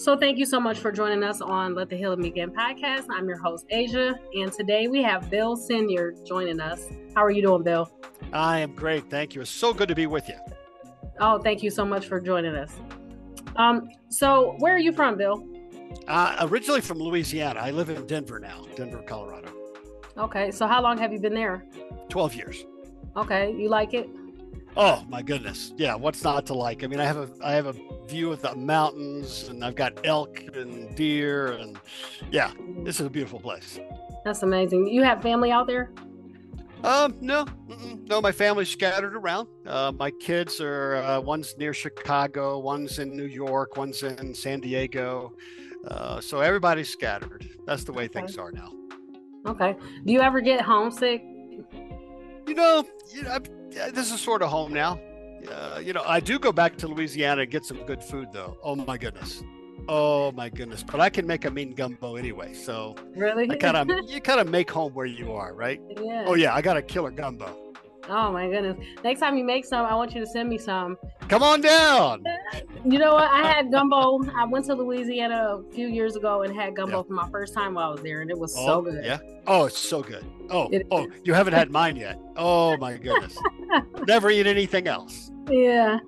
So, thank you so much for joining us on Let the Healing Begin podcast. I'm your host, Asia, and today we have Bill Senyard joining us. How are you doing, Bill? I am great. Thank you. It's so good to be with you. Oh, thank you so much for joining us. Um, so, where are you from, Bill? Uh, originally from Louisiana. I live in Denver now, Denver, Colorado. Okay. So, how long have you been there? 12 years. Okay. You like it? Oh my goodness. Yeah, what's not to like? I mean, I have a I have a view of the mountains and I've got elk and deer and yeah, this is a beautiful place. That's amazing. You have family out there? Um, no, no, my family's scattered around. Uh, my kids are uh, one's near Chicago, one's in New York, one's in San Diego. Uh, so everybody's scattered. That's the way Okay. things are now. Okay. Do you ever get homesick? You know, you know, I'm- this is sort of home now. Uh, you know, I do go back to Louisiana and get some good food, though. Oh my goodness, oh my goodness! But I can make a mean gumbo anyway, so Really? I kind of you kind of make home where you are, right? yeah. Oh yeah, I got a killer gumbo. Oh my goodness. Next time you make some, I want you to send me some. Come on down. You know what? I had gumbo. I went to Louisiana a few years ago and had gumbo Yeah. for my first time while I was there, and it was Oh, so good. Yeah. Oh, it's so good. Oh, It oh, you haven't had mine yet. Oh my goodness. Never eat anything else. Yeah.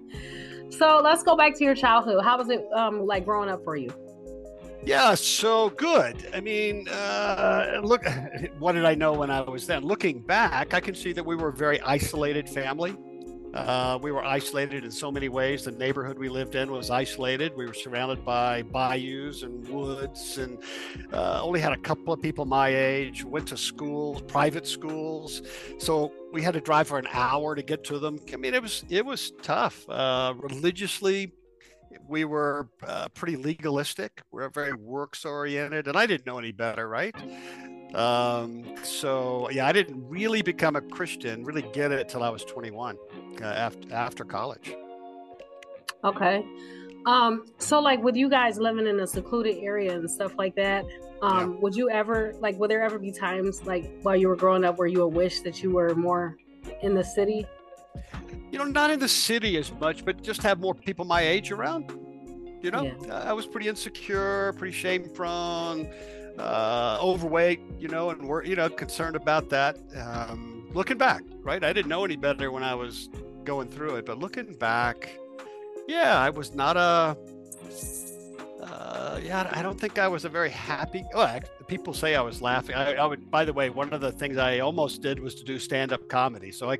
So let's go back to your childhood. How was it um like growing up for you? Yeah, so good. I mean, uh, look, what did I know when I was then? Looking back, I can see that we were a very isolated family. Uh, we were isolated in so many ways. The neighborhood we lived in was isolated. We were surrounded by bayous and woods, and uh, only had a couple of people my age. Went to schools, private schools, so we had to drive for an hour to get to them. I mean, it was it was tough. Uh, religiously, we were uh, pretty legalistic. We are very works oriented, and I didn't know any better, right? Um, so yeah, I didn't really become a Christian, really get it till I was 21, uh, after after college. Okay. Um, so like with you guys living in a secluded area and stuff like that, um, would you ever like would there ever be times like while you were growing up where you would wish that you were more in the city? You know, not in the city as much, but just have more people my age around. You know, Yeah. I was pretty insecure, pretty shame prone, uh, overweight. You know, and we're you know concerned about that. Um, looking back, right? I didn't know any better when I was going through it, but looking back, yeah, I was not a. Uh, yeah, I don't think I was a very happy. Oh, I, people say I was laughing. I, I would. By the way, one of the things I almost did was to do stand-up comedy. So I,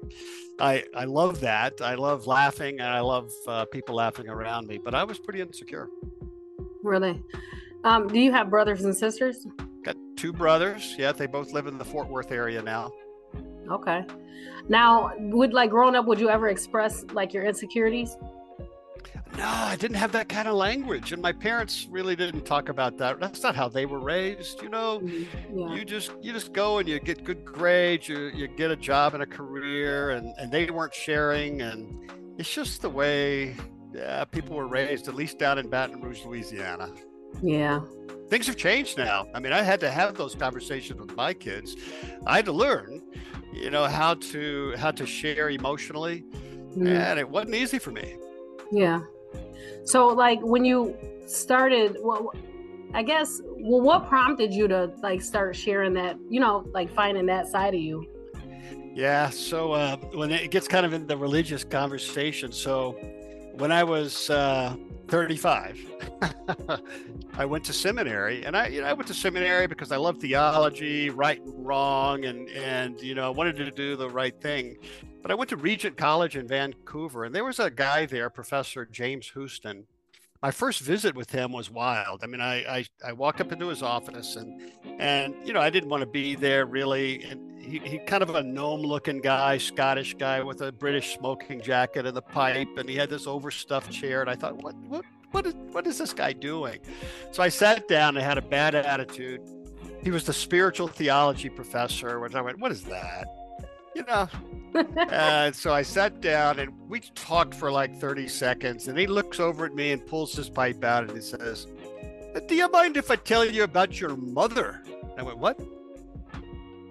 I, I love that. I love laughing, and I love uh, people laughing around me. But I was pretty insecure. Really? Um, do you have brothers and sisters? Got two brothers. Yeah, they both live in the Fort Worth area now. Okay. Now, would like growing up, would you ever express like your insecurities? No, I didn't have that kind of language, and my parents really didn't talk about that. That's not how they were raised. You know, Yeah. you just you just go and you get good grades, you you get a job and a career, and and they weren't sharing, and it's just the way yeah, people were raised, at least down in Baton Rouge, Louisiana. Yeah. things have changed now. I mean, I had to have those conversations with my kids. I had to learn, you know, how to how to share emotionally, Mhm. and it wasn't easy for me. Yeah. So like when you started, well, I guess, well, what prompted you to like start sharing that, you know, like finding that side of you? Yeah. So uh, when it gets kind of in the religious conversation, so when I was uh, 35, I went to seminary, and I, you know, I went to seminary because I love theology, right and wrong, and and you know, I wanted to do the right thing. But I went to Regent College in Vancouver, and there was a guy there, Professor James Houston. My first visit with him was wild. I mean, I I, I walked up into his office, and and you know, I didn't want to be there really, and he, he kind of a gnome looking guy, Scottish guy with a British smoking jacket and the pipe, and he had this overstuffed chair. And I thought, what what what is what is this guy doing? So I sat down and had a bad attitude. He was the spiritual theology professor, which I went, what is that? You know. and so I sat down and we talked for like 30 seconds, and he looks over at me and pulls his pipe out and he says, "Do you mind if I tell you about your mother?" And I went, "What?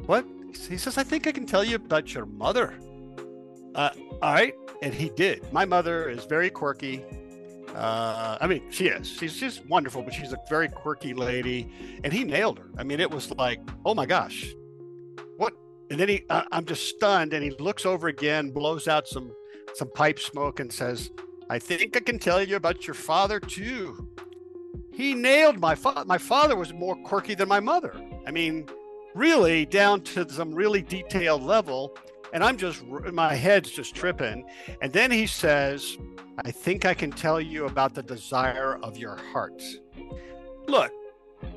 What?" He says, I think I can tell you about your mother. Uh, all right. And he did. My mother is very quirky. Uh, I mean, she is. She's just wonderful, but she's a very quirky lady, and he nailed her. I mean, it was like, oh my gosh? And then he, I, I'm just stunned, and he looks over again, blows out some some pipe smoke, and says, "I think I can tell you about your father too." He nailed my father. My father was more quirky than my mother. I mean, really down to some really detailed level and I'm just my head's just tripping. And then he says, "I think I can tell you about the desire of your heart." Look,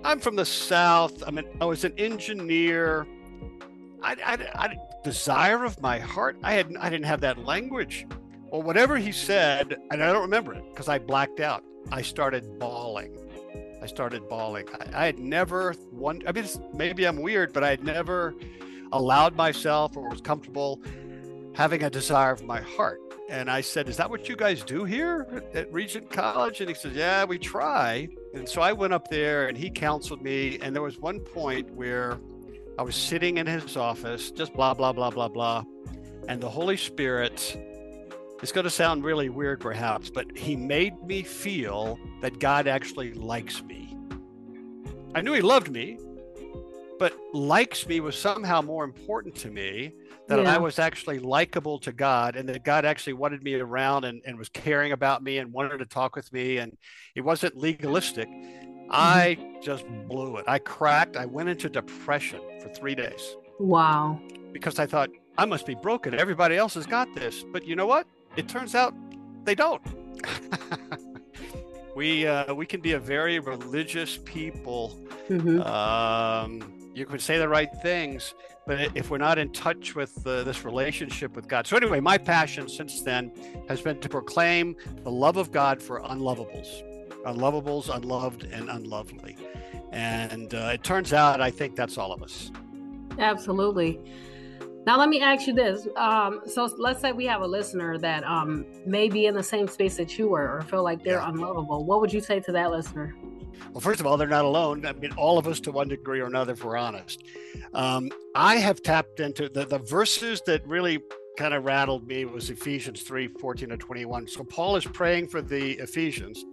I'm from the South. I mean, I was an engineer. I, I, I desire of my heart. I had I didn't have that language. Well, whatever he said, and I don't remember it because I blacked out. I started bawling. I started bawling. I, I had never one. I mean, maybe I'm weird, but I had never allowed myself or was comfortable having a desire of my heart. And I said, Is that what you guys do here at Regent College? And he said, Yeah, we try. And so I went up there and he counseled me. And there was one point where I was sitting in his office, just blah, blah, blah, blah, blah. And the Holy Spirit, it's going to sound really weird perhaps, but he made me feel that God actually likes me. I knew he loved me, but likes me was somehow more important to me that yeah. I was actually likable to God and that God actually wanted me around and, and was caring about me and wanted to talk with me. And it wasn't legalistic. Mm-hmm. I just blew it. I cracked. I went into depression for three days. Wow. Because I thought, I must be broken. Everybody else has got this. But you know what? It turns out they don't. we uh, we can be a very religious people. Mm-hmm. Um, you can say the right things, but if we're not in touch with uh, this relationship with God. So, anyway, my passion since then has been to proclaim the love of God for unlovables, unlovables, unloved, and unlovely. And uh, it turns out, I think that's all of us. Absolutely. Now, let me ask you this. Um, so, let's say we have a listener that um, may be in the same space that you were or feel like they're yeah. unlovable. What would you say to that listener? Well, first of all, they're not alone. I mean, all of us to one degree or another, if we're honest. Um, I have tapped into the, the verses that really kind of rattled me was Ephesians 3 14 to 21. So Paul is praying for the Ephesians.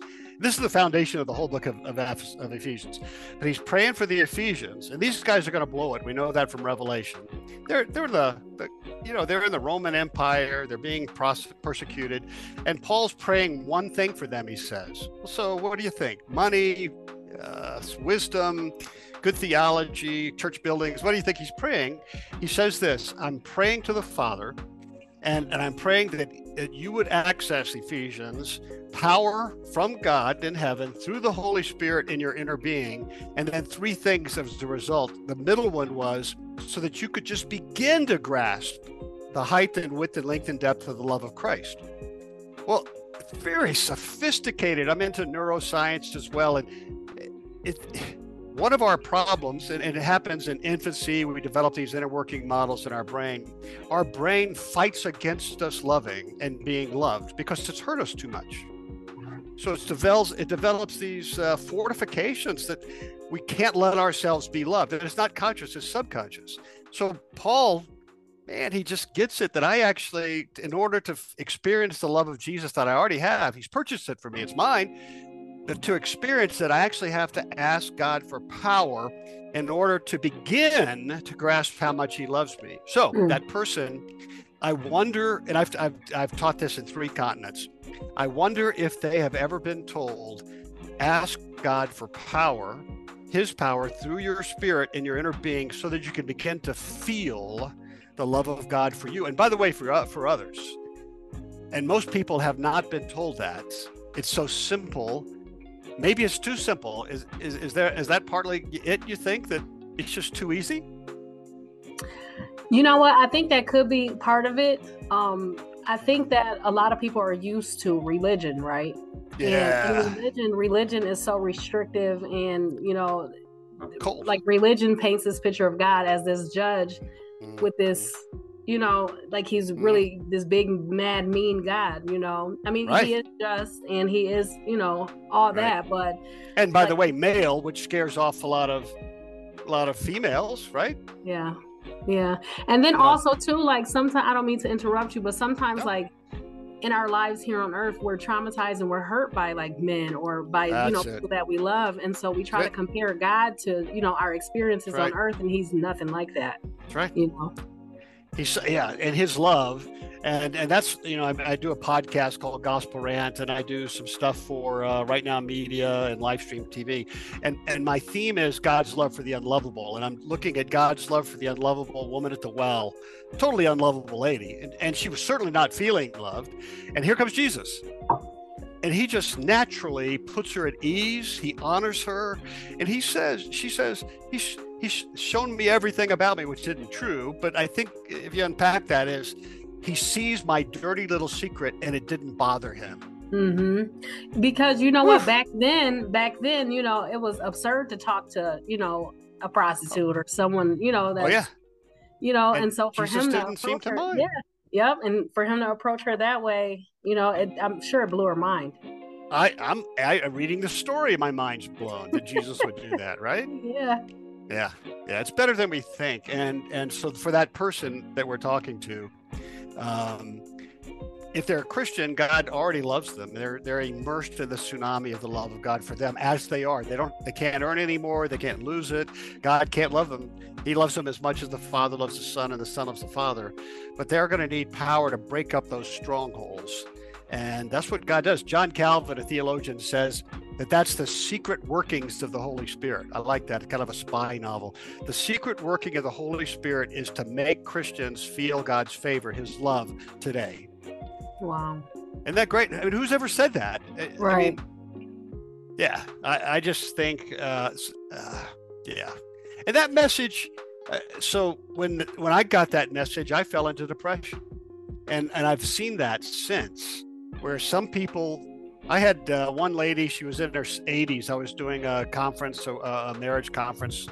This is the foundation of the whole book of, of, of Ephesians. But he's praying for the Ephesians, and these guys are going to blow it. We know that from Revelation. They're they're the, the you know they're in the Roman Empire. They're being persecuted, and Paul's praying one thing for them. He says. So what do you think? Money, uh, wisdom, good theology, church buildings. What do you think he's praying? He says this I'm praying to the Father, and, and I'm praying that, that you would access Ephesians power from God in heaven through the Holy Spirit in your inner being. And then three things as a result. The middle one was so that you could just begin to grasp the height and width and length and depth of the love of Christ. Well, very sophisticated. I'm into neuroscience as well. And it, one of our problems, and, it happens in infancy, we develop these inner working models in our brain. Our brain fights against us loving and being loved because it's hurt us too much. So it develops, it develops these uh, fortifications that we can't let ourselves be loved. And it's not conscious, it's subconscious. So Paul, man, he just gets it that I actually, in order to experience the love of Jesus that I already have, he's purchased it for me, it's mine to experience that I actually have to ask God for power in order to begin to grasp how much He loves me. So mm. that person, I wonder, and I've, I've, I've taught this in three continents. I wonder if they have ever been told, ask God for power, His power through your spirit and your inner being, so that you can begin to feel the love of God for you. And by the way, for uh, for others. And most people have not been told that. It's so simple maybe it's too simple. Is, is is there is that partly it? You think that it's just too easy? You know what? I think that could be part of it. Um, I think that a lot of people are used to religion, right? Yeah. And, religion, religion is so restrictive, and you know, Cold. like religion paints this picture of God as this judge mm. with this you know, like he's mm. really this big, mad, mean God, you know. I mean, right. he is just and he is, you know, all right. that, but And by the way, male, which scares off a lot of a lot of females, right? Yeah. Yeah. And then also too, like sometimes I don't mean to interrupt you, but sometimes like in our lives here on earth we're traumatized and we're hurt by like men or by That's you know it. people that we love and so we try to Right. compare god to you know our experiences Right. on earth and he's nothing like that That's right. you know He's yeah, and his love, and and that's you know I, I do a podcast called Gospel Rant, and I do some stuff for uh, Right Now Media and live stream TV, and and my theme is God's love for the unlovable, and I'm looking at God's love for the unlovable woman at the well, totally unlovable lady, and and she was certainly not feeling loved, and here comes Jesus. And he just naturally puts her at ease. He honors her, and he says, "She says, he's he's shown me everything about me, which isn't true. But I think if you unpack that, is he sees my dirty little secret, and it didn't bother him. Mm-hmm. because you know what back then back then you know it was absurd to talk to you know a prostitute or someone you know that oh yeah, you know And and, so for Jesus him to didn't seem approach to her, mind. yeah yep and for him to approach her that way you know it, i'm sure it blew her mind I I'm I, reading the story. My mind's blown that Jesus would do that, right? yeah Yeah, yeah, it's better than we think. And and so for that person that we're talking to, um, if they're a Christian, God already loves them. They're they're immersed in the tsunami of the love of God for them as they are. They don't they can't earn any more. They can't lose it. God can't love them. He loves them as much as the Father loves the Son and the Son loves the Father. But they're going to need power to break up those strongholds. And that's what God does. John Calvin, a theologian, says that that's the secret workings of the Holy Spirit. I like that, kind of a spy novel. The secret working of the Holy Spirit is to make Christians feel God's favor, his love today. wow Isn't that great? I mean, who's ever said that? I- I Right. mean, yeah, I, I just think, uh, uh, yeah. And that message, uh, so when when I got that message, I fell into depression. And, and I've seen that since, where some people I had uh, one lady, she was in her 80s. I was doing a conference, so, uh, a marriage conference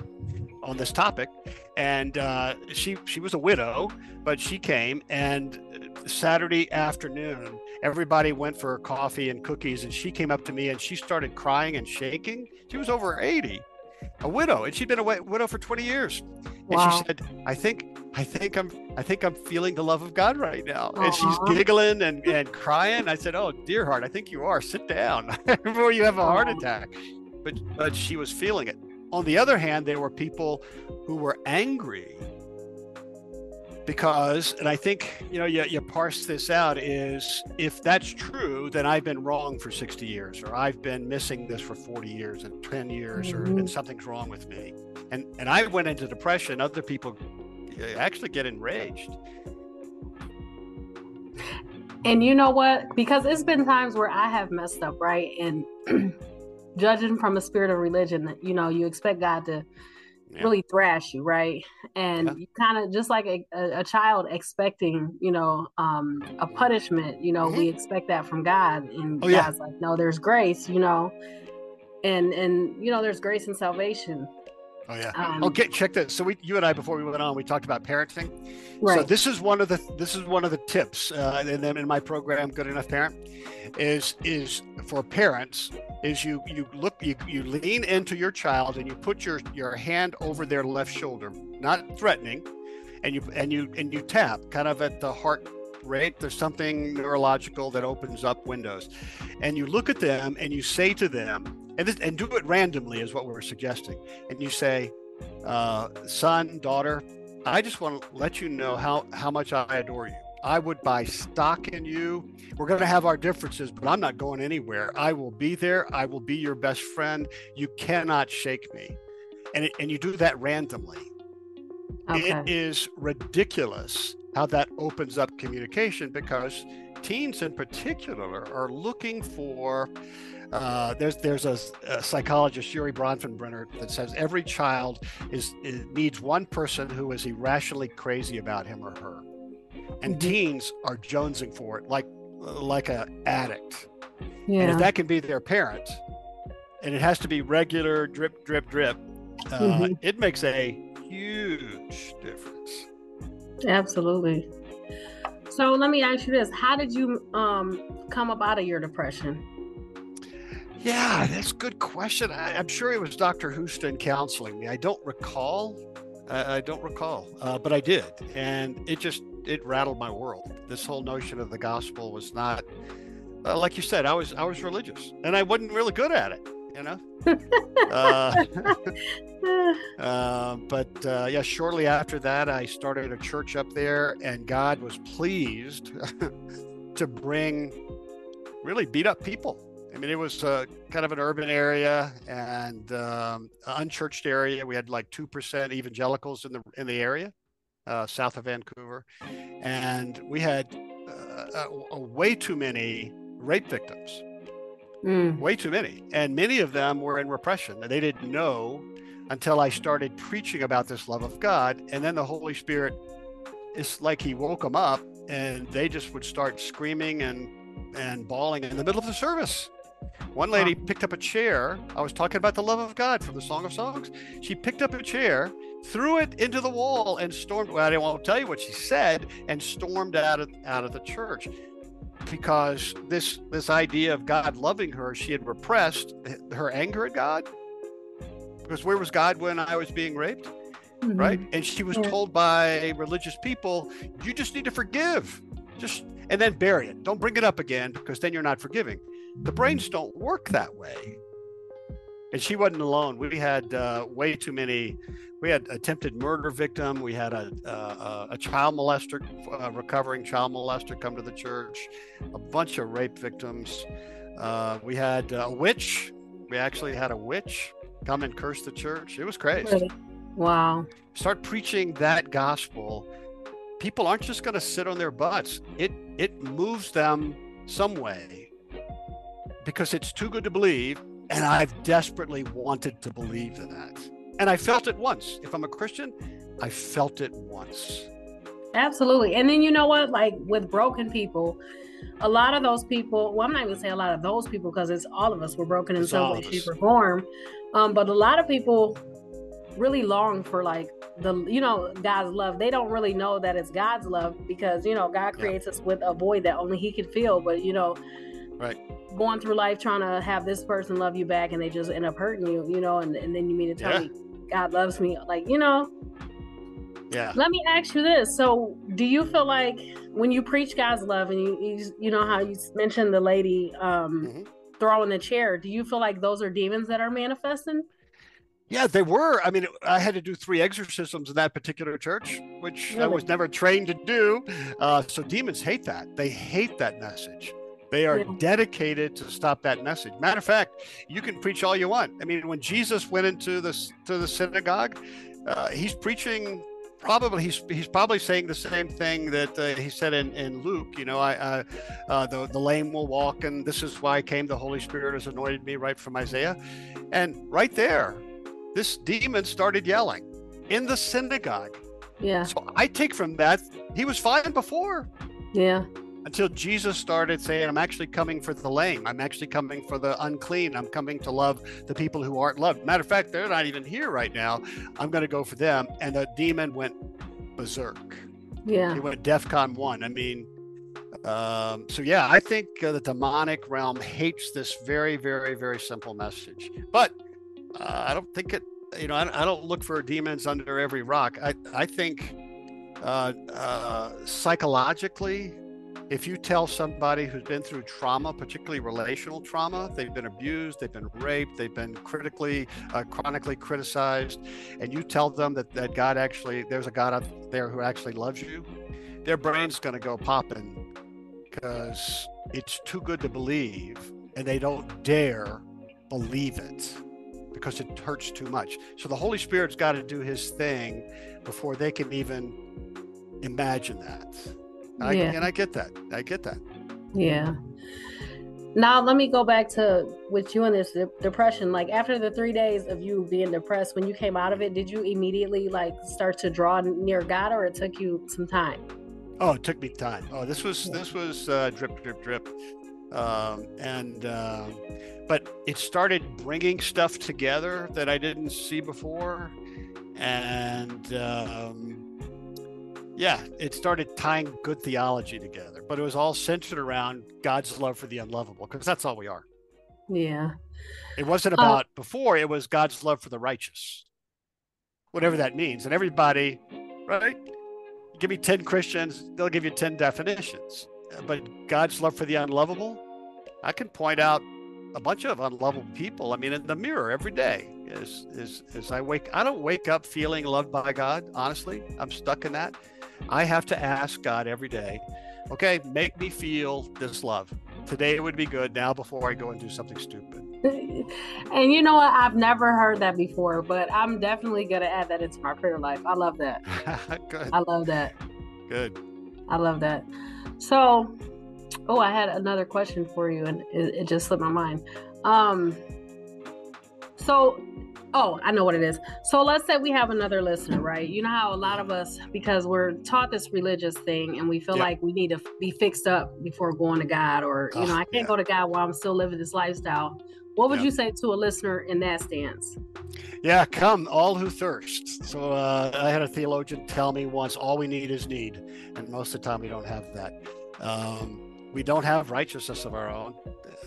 on this topic. And uh, she, she was a widow, but she came. And Saturday afternoon, everybody went for coffee and cookies. And she came up to me and she started crying and shaking. She was over 80, a widow, and she'd been a widow for 20 years. Wow. And she said, I think, I think I'm, I think I'm feeling the love of God right now. And she's giggling and, and crying. I said, Oh, dear heart, I think you are. Sit down before you have a heart attack. But, but she was feeling it. On the other hand, there were people who were angry because, and I think, you know, you, you parse this out is if that's true, then I've been wrong for 60 years, or I've been missing this for 40 years and 10 years, or Mhm. and something's wrong with me. And, and I went into depression. Other people actually get enraged. And you know what? Because it's been times where I have messed up, right? And judging from a spirit of religion, you know, you expect God to Yeah. really thrash you, right? And Yeah. you kind of just like a, a, child expecting, you know, um, a punishment, you know, we expect that from God. And Mm-hmm. Oh, yeah. God's like, no, there's grace, you know, and, and, you know, there's grace and salvation. Oh yeah. Um, Okay, check this. So we, you and I, before we went on, we talked about parenting. Right. So this is one of the this is one of the tips, uh, and then in my program, Good Enough Parent, is is for parents is you you look you, you lean into your child and you put your your hand over their left shoulder, not threatening, and you and you and you tap kind of at the heart rate. There's something neurological that opens up windows, and you look at them and you say to them, and this, and do it randomly is what we're suggesting, and you say, uh, son, daughter. I just want to let you know how, how much I adore you. I would buy stock in you. We're going to have our differences, but I'm not going anywhere. I will be there. I will be your best friend. You cannot shake me. And, it, and you do that randomly. okay. It is ridiculous how that opens up communication because teens in particular are looking for. Uh, there's there's a, a psychologist Urie Bronfenbrenner that says every child is, is needs one person who is irrationally crazy about him or her, and Mhm. teens are jonesing for it like like a addict. Yeah. And if that can be their parent, and it has to be regular drip, drip, drip, uh, Mhm. it makes a huge difference. Absolutely. So let me ask you this: How did you um come up out of your depression? Yeah, that's a good question. I, I'm sure it was Dr. Houston counseling me. I don't recall. I, I don't recall, uh, but I did, and it just it rattled my world. This whole notion of the gospel was not, uh, like you said, I was I was religious, and I wasn't really good at it, you know. uh, uh, but uh, yeah, shortly after that, I started a church up there, and God was pleased to bring really beat up people I mean, it was uh, kind of an urban area and um, unchurched area. We had like two percent evangelicals in the in the area, uh, south of Vancouver, and we had uh, way too many rape victims. Mm. Way too many, and many of them were in repression. And they didn't know until I started preaching about this love of God, and then the Holy Spirit, it's like He woke them up, and they just would start screaming and and bawling in the middle of the service. One lady picked up a chair. I was talking about the love of God from the Song of Songs. She picked up a chair, threw it into the wall, and stormed. Well, I won't tell you what she said, and stormed out of out of the church because this this idea of God loving her, she had repressed her anger at God. Because where was God when I was being raped? Mm-hmm. Right, and she was yeah. told by religious people, "You just need to forgive, just and then bury it. Don't bring it up again because then you're not forgiving." The brains don't work that way. And she wasn't alone. We had uh, way too many. We had attempted murder victim. We had a, a, a child molester, a recovering child molester, come to the church. A bunch of rape victims. Uh, we had a witch. We actually had a witch come and curse the church. It was crazy. Wow. Start preaching that gospel. People aren't just going to sit on their butts. It it moves them some way because it's too good to believe. And I've desperately wanted to believe that. And I felt it once. If I'm a Christian, I felt it once. Absolutely. And then you know what? Like with broken people, a lot of those people, well, I'm not to say a lot of those people because it's all of us were broken in some way, shape, or form. Um, but a lot of people really long for like the you know God's love. They don't really know that it's God's love because you know God creates yeah. us with a void that only He can fill. But you know, right going through life trying to have this person love you back and they just end up hurting you, you know, and, and then you mean to tell yeah. me God loves me. Like, you know. Yeah. Let me ask you this. So do you feel like when you preach God's love and you you, you know how you mentioned the lady um mm-hmm. throwing the chair, do you feel like those are demons that are manifesting? Yeah, they were. I mean, I had to do three exorcisms in that particular church, which really? I was never trained to do. Uh, so demons hate that. They hate that message. They are yeah. dedicated to stop that message. Matter of fact, you can preach all you want. I mean, when Jesus went into the to the synagogue, uh, he's preaching. Probably he's he's probably saying the same thing that uh, he said in, in Luke. You know, I uh, uh, the the lame will walk, and this is why I came. The Holy Spirit has anointed me, right from Isaiah, and right there, this demon started yelling in the synagogue. Yeah. So I take from that he was fine before. Yeah until Jesus started saying, I'm actually coming for the lame. I'm actually coming for the unclean. I'm coming to love the people who aren't loved. Matter of fact, they're not even here right now. I'm going to go for them. And the demon went berserk. Yeah. He went DEFCON one. I mean, um, so yeah, I think uh, the demonic realm hates this very, very, very simple message. But uh, I don't think it, you know, I, I, don't look for demons under every rock. I, I think uh, uh psychologically, if you tell somebody who's been through trauma, particularly relational trauma, they've been abused, they've been raped, they've been critically, uh, chronically criticized, and you tell them that, that God actually, there's a God out there who actually loves you, their brain's going to go popping because it's too good to believe and they don't dare believe it because it hurts too much. So the Holy Spirit's got to do his thing before they can even imagine that. I, yeah. and I get that. I get that. Yeah. Now let me go back to with you and this depression. Like after the three days of you being depressed, when you came out of it, did you immediately like start to draw near God, or it took you some time? Oh, it took me time. Oh, this was yeah. this was uh, drip, drip, drip, um, and uh, but it started bringing stuff together that I didn't see before, and um, yeah, it started tying good theology together, but it was all centered around God's love for the unlovable, because that's all we are. Yeah. It wasn't uh about uh, before, it was God's love for the righteous. whatever that means. And everybody, right? Give me 10 Christians, they'll give you 10 definitions. But God's love for the unlovable, I can point out a bunch of unlovable people. I mean, in the mirror every day is is as I wake. I don't wake up feeling loved by God. Honestly, I'm stuck in that. I have to ask God every day. Okay, make me feel this love. Today It would be good. Now, before I go and do something stupid. and you know what? I've never heard that before, but I'm definitely gonna add that into my prayer life. I love that. good. I love that. Good. I love that. So, oh, I had another question for you, and it, it just slipped my mind. Um, so Oh, I know what it is. So let's say we have another listener, right? You know how a lot of us, because we're taught this religious thing and we feel like we need to be fixed up before going to God, or, you know, I can't yeah. go to God while I'm still living this lifestyle. What would you say to a listener in that stance? Yeah, come, all who thirst. So uh, I had a theologian tell me once all we need is need. And most of the time we don't have that. Um, we don't have righteousness of our own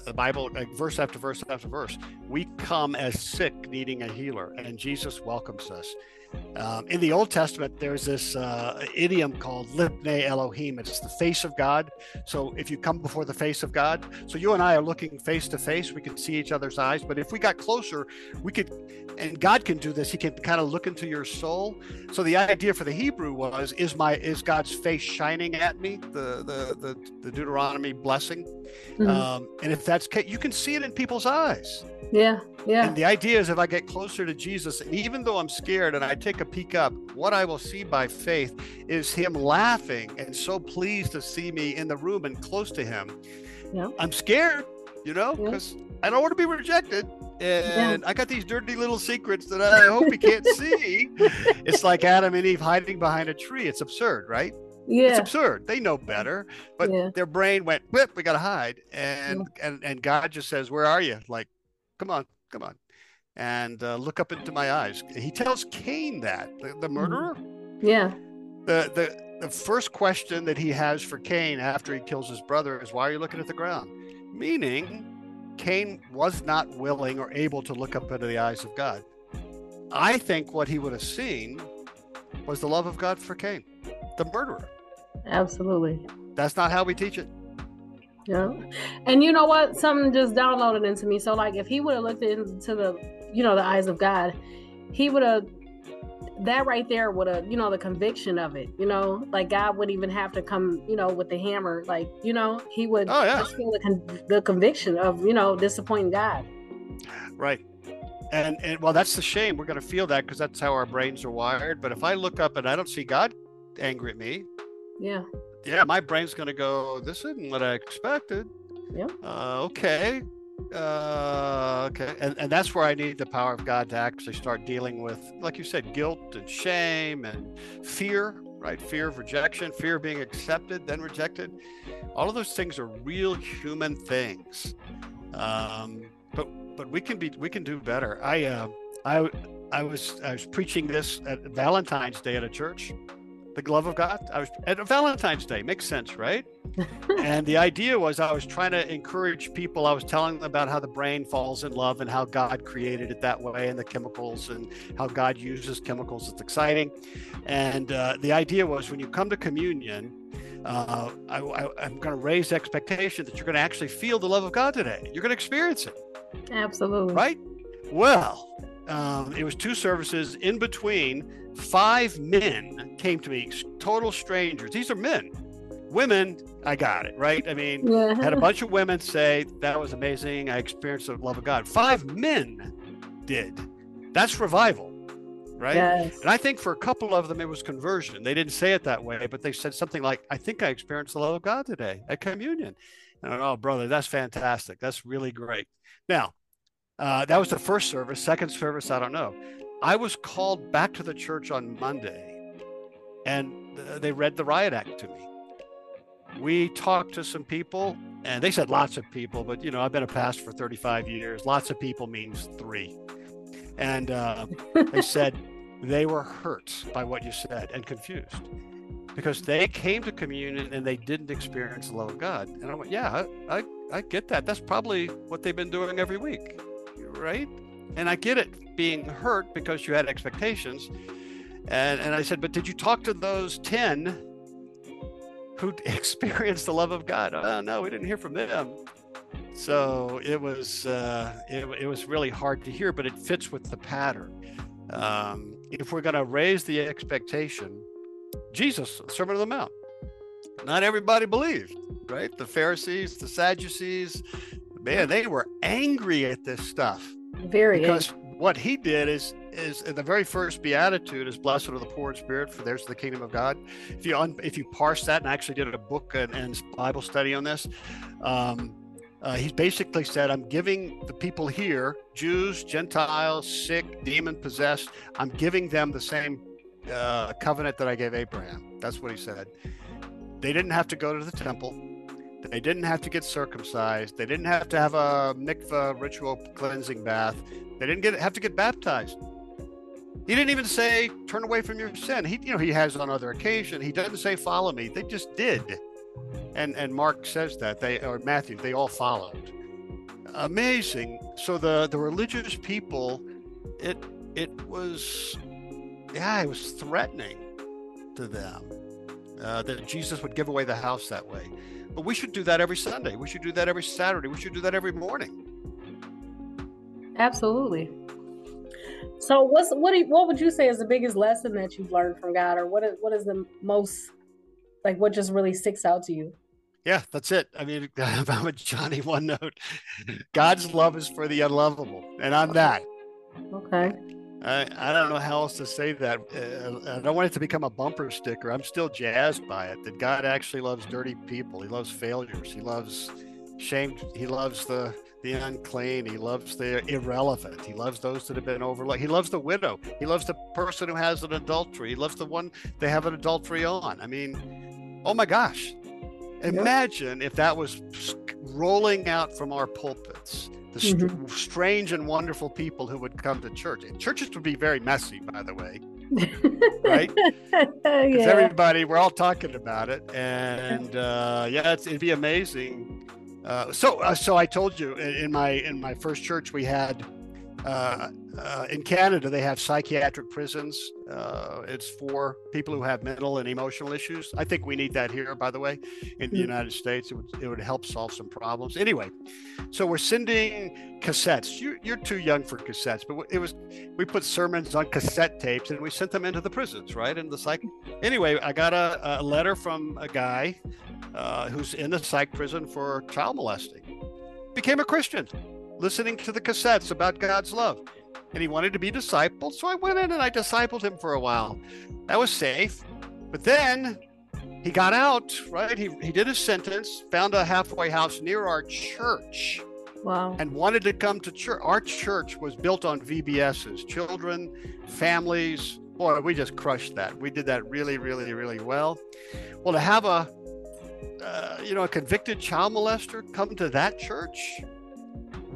the Bible, verse after verse after verse, we come as sick, needing a healer, and Jesus welcomes us. Um, in the Old Testament, there's this uh, idiom called Lipne Elohim. It's the face of God. So if you come before the face of God, so you and I are looking face to face, we can see each other's eyes. But if we got closer, we could, and God can do this. He can kind of look into your soul. So the idea for the Hebrew was, is my is God's face shining at me? The the the, the Deuteronomy blessing. Mm-hmm. Um, and if that's you can see it in people's eyes. Yeah, yeah. And the idea is if I get closer to Jesus, and even though I'm scared and I take a peek up, what I will see by faith is him laughing and so pleased to see me in the room and close to him. Yeah. I'm scared, you know, because yeah. I don't want to be rejected. And yeah. I got these dirty little secrets that I hope he can't see. It's like Adam and Eve hiding behind a tree. It's absurd, right? Yeah. It's absurd. They know better, but yeah. their brain went, whip, we got to hide. And, and, and God just says, where are you? Like, come on, come on, and uh, look up into my eyes. He tells Cain that the, the mm-hmm. murderer. Yeah. The the the first question that he has for Cain after he kills his brother is, "Why are you looking at the ground?" Meaning, Cain was not willing or able to look up into the eyes of God. I think what he would have seen was the love of God for Cain, the murderer. Absolutely. That's not how we teach it. Yeah. And you know what? Something just downloaded into me. So like if he would have looked into the, you know, the eyes of God, he would have that right there would have, you know, the conviction of it, you know, like God wouldn't even have to come, you know, with the hammer, like, you know, he would oh, yeah. just feel the, con- the conviction of, you know, disappointing God. Right. And, and well, that's the shame. We're going to feel that because that's how our brains are wired. But if I look up and I don't see God angry at me, yeah, yeah, my brain's going to go, this isn't what I expected. Yeah. Uh, okay. Uh, okay. And, and that's where I need the power of God to actually start dealing with, like you said, guilt and shame and fear, right? Fear of rejection, fear of being accepted, then rejected. All of those things are real human things. Um, but but we can be we can do better. I uh, I I was I was preaching this at Valentine's Day at a church the glove of God. I was at Valentine's Day. Makes sense, right? and the idea was I was trying to encourage people. I was telling them about how the brain falls in love and how God created it that way and the chemicals and how God uses chemicals. It's exciting. And uh, the idea was when you come to communion, uh, I, am going to raise the expectation that you're going to actually feel the love of God today. You're going to experience it. Absolutely. Right? Well, um, it was two services in between five men came to me, total strangers. These are men. Women, I got it, right? I mean, yeah. had a bunch of women say, That was amazing. I experienced the love of God. Five men did. That's revival, right? Yes. And I think for a couple of them, it was conversion. They didn't say it that way, but they said something like, I think I experienced the love of God today at communion. And I oh, brother, that's fantastic. That's really great. Now, uh, that was the first service. Second service, I don't know. I was called back to the church on Monday and they read the riot act to me. We talked to some people and they said lots of people, but you know, I've been a pastor for 35 years. Lots of people means three. And uh, they said they were hurt by what you said and confused because they came to communion and they didn't experience the love of God. And I went, yeah, I, I, I get that. That's probably what they've been doing every week, right? And I get it being hurt because you had expectations. And, and I said, but did you talk to those 10 who experienced the love of God? Oh, no, we didn't hear from them. So it was uh, it, it was really hard to hear, but it fits with the pattern. Um, if we're going to raise the expectation, Jesus, Sermon on the Mount, not everybody believed, right? The Pharisees, the Sadducees, man, they were angry at this stuff. Very because what he did is is the very first beatitude is blessed are the poor in spirit for theirs is the kingdom of god if you un, if you parse that and actually did a book and, and bible study on this um, uh, he's basically said, I'm giving the people here, Jews, Gentiles, sick, demon possessed, I'm giving them the same uh, covenant that I gave Abraham. That's what he said. They didn't have to go to the temple. They didn't have to get circumcised. They didn't have to have a mikvah ritual cleansing bath. They didn't get have to get baptized. He didn't even say turn away from your sin. He, you know, he has on other occasion. He doesn't say follow me. They just did and and Mark says that they or Matthew they all followed. Amazing. So the the religious people, it it was, yeah, it was threatening to them uh, that Jesus would give away the house that way. But we should do that every Sunday. We should do that every Saturday. We should do that every morning. Absolutely. So what's what do you, what would you say is the biggest lesson that you've learned from God, or what is what is the most like what just really sticks out to you? Yeah, that's it. I mean, I'm a Johnny one note. God's love is for the unlovable, and I'm that. Okay. I, I don't know how else to say that. Uh, I don't want it to become a bumper sticker. I'm still jazzed by it that God actually loves dirty people. He loves failures. He loves shamed. He loves the the unclean. He loves the irrelevant. He loves those that have been overlooked. He loves the widow. He loves the person who has an adultery. He loves the one they have an adultery on. I mean, oh my gosh, Imagine if that was rolling out from our pulpits, the mm-hmm. strange and wonderful people who would come to church. And churches would be very messy, by the way. right? Because yeah. everybody, we're all talking about it, and uh, yeah, it'd be amazing. Uh, so, uh, so I told you in my in my first church we had uh, uh, in Canada, they have psychiatric prisons. Uh, it's for people who have mental and emotional issues. I think we need that here, by the way, in the. United States. It would, it would help solve some problems. Anyway, so we're sending cassettes. You, you're too young for cassettes, but it was we put sermons on cassette tapes and we sent them into the prisons, right? In the psych. Anyway, I got a, a letter from a guy uh, who's in the psych prison for child molesting. Became a Christian listening to the cassettes about God's love. And he wanted to be discipled. So I went in and I discipled him for a while. That was safe. But then he got out, right? He, he did his sentence, found a halfway house near our church. Wow. And wanted to come to church. Our church was built on VBSs, children, families. Boy, we just crushed that. We did that really, really, really well. Well, to have a, uh, you know, a convicted child molester come to that church,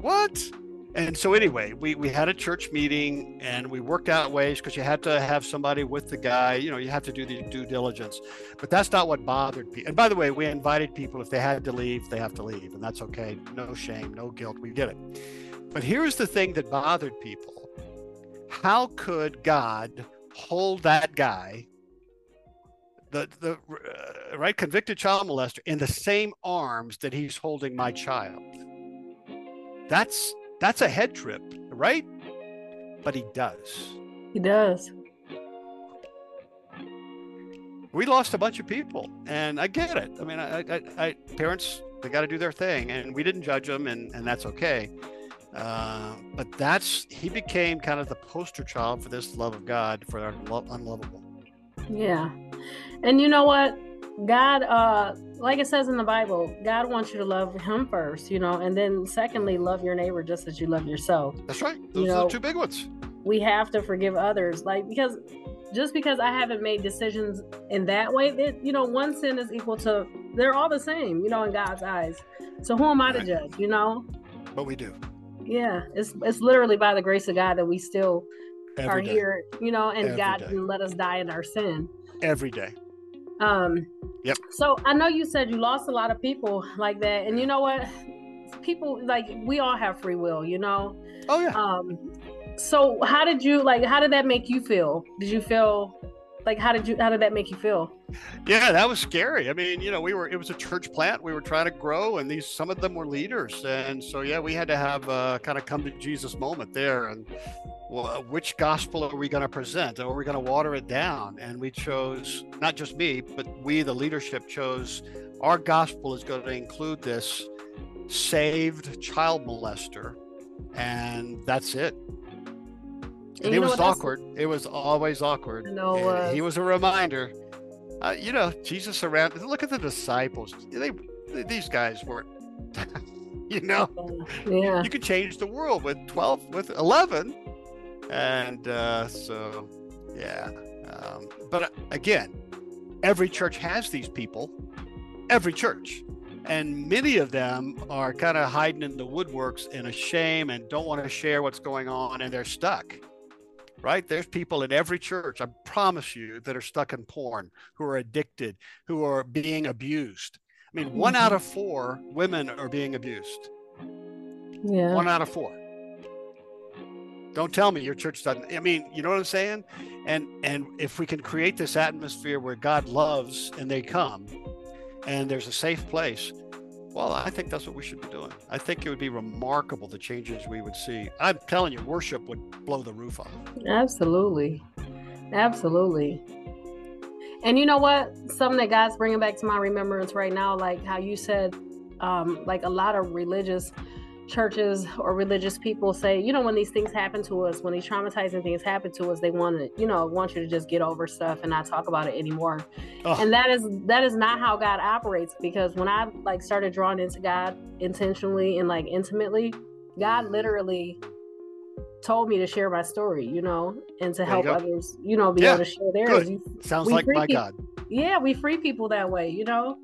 what? And so anyway, we, we had a church meeting and we worked out ways because you had to have somebody with the guy, you know, you have to do the due diligence. But that's not what bothered people. And by the way, we invited people if they had to leave, they have to leave, and that's okay. No shame, no guilt. We get it. But here's the thing that bothered people. How could God hold that guy the the uh, right convicted child molester in the same arms that he's holding my child that's that's a head trip, right? But he does. He does. We lost a bunch of people, and I get it. I mean, I, I, I parents they got to do their thing, and we didn't judge them, and and that's okay. Uh, but that's he became kind of the poster child for this love of God for our unlovable. Yeah, and you know what? God, uh, like it says in the Bible, God wants you to love Him first, you know, and then secondly, love your neighbor just as you love yourself. That's right. Those you know, are the two big ones. We have to forgive others, like because just because I haven't made decisions in that way, it, you know, one sin is equal to they're all the same, you know, in God's eyes. So who am I right. to judge, you know? But we do. Yeah, it's it's literally by the grace of God that we still Every are day. here, you know, and Every God day. let us die in our sin. Every day. Um, yep. So I know you said you lost a lot of people like that, and you know what? People like we all have free will, you know. Oh yeah. Um, so how did you like? How did that make you feel? Did you feel like how did you how did that make you feel yeah that was scary i mean you know we were it was a church plant we were trying to grow and these some of them were leaders and so yeah we had to have a kind of come to jesus moment there and well, which gospel are we going to present are we going to water it down and we chose not just me but we the leadership chose our gospel is going to include this saved child molester and that's it and, it was awkward. It was always awkward. No, uh, he was a reminder. Uh, you know, Jesus around. Look at the disciples. They, these guys weren't. you know, yeah. You could change the world with twelve, with eleven, and uh, so yeah. Um, but uh, again, every church has these people. Every church and many of them are kind of hiding in the woodworks in a shame and don't want to share what's going on and they're stuck right? There's people in every church, I promise you, that are stuck in porn, who are addicted, who are being abused. I mean, one out of mm-hmm. four women are being abused. Yeah. One out of four. Don't tell me your church doesn't. I mean, you know what I'm saying? And and if we can create this atmosphere where God loves and they come, and there's a safe place, well, I think that's what we should be doing. I think it would be remarkable the changes we would see. I'm telling you, worship would blow the roof off. Absolutely. Absolutely. And you know what? Something that God's bringing back to my remembrance right now, like how you said, um, like a lot of religious churches or religious people say, you know, when these things happen to us, when these traumatizing things happen to us, they want to, you know, want you to just get over stuff and not talk about it anymore. Oh. And that is that is not how God operates because when I like started drawing into God intentionally and like intimately, God literally told me to share my story, you know, and to help others, you know, be yeah. able to share theirs. Sounds like my people. God. Yeah, we free people that way, you know.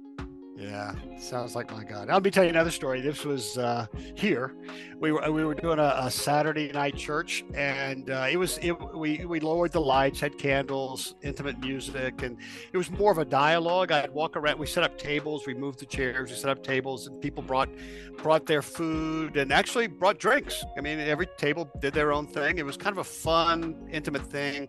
Yeah, sounds like my God. I'll be telling you another story. This was uh, here. We were we were doing a, a Saturday night church, and uh, it was it, we we lowered the lights, had candles, intimate music, and it was more of a dialogue. I'd walk around. We set up tables. We moved the chairs. We set up tables, and people brought brought their food and actually brought drinks. I mean, every table did their own thing. It was kind of a fun, intimate thing.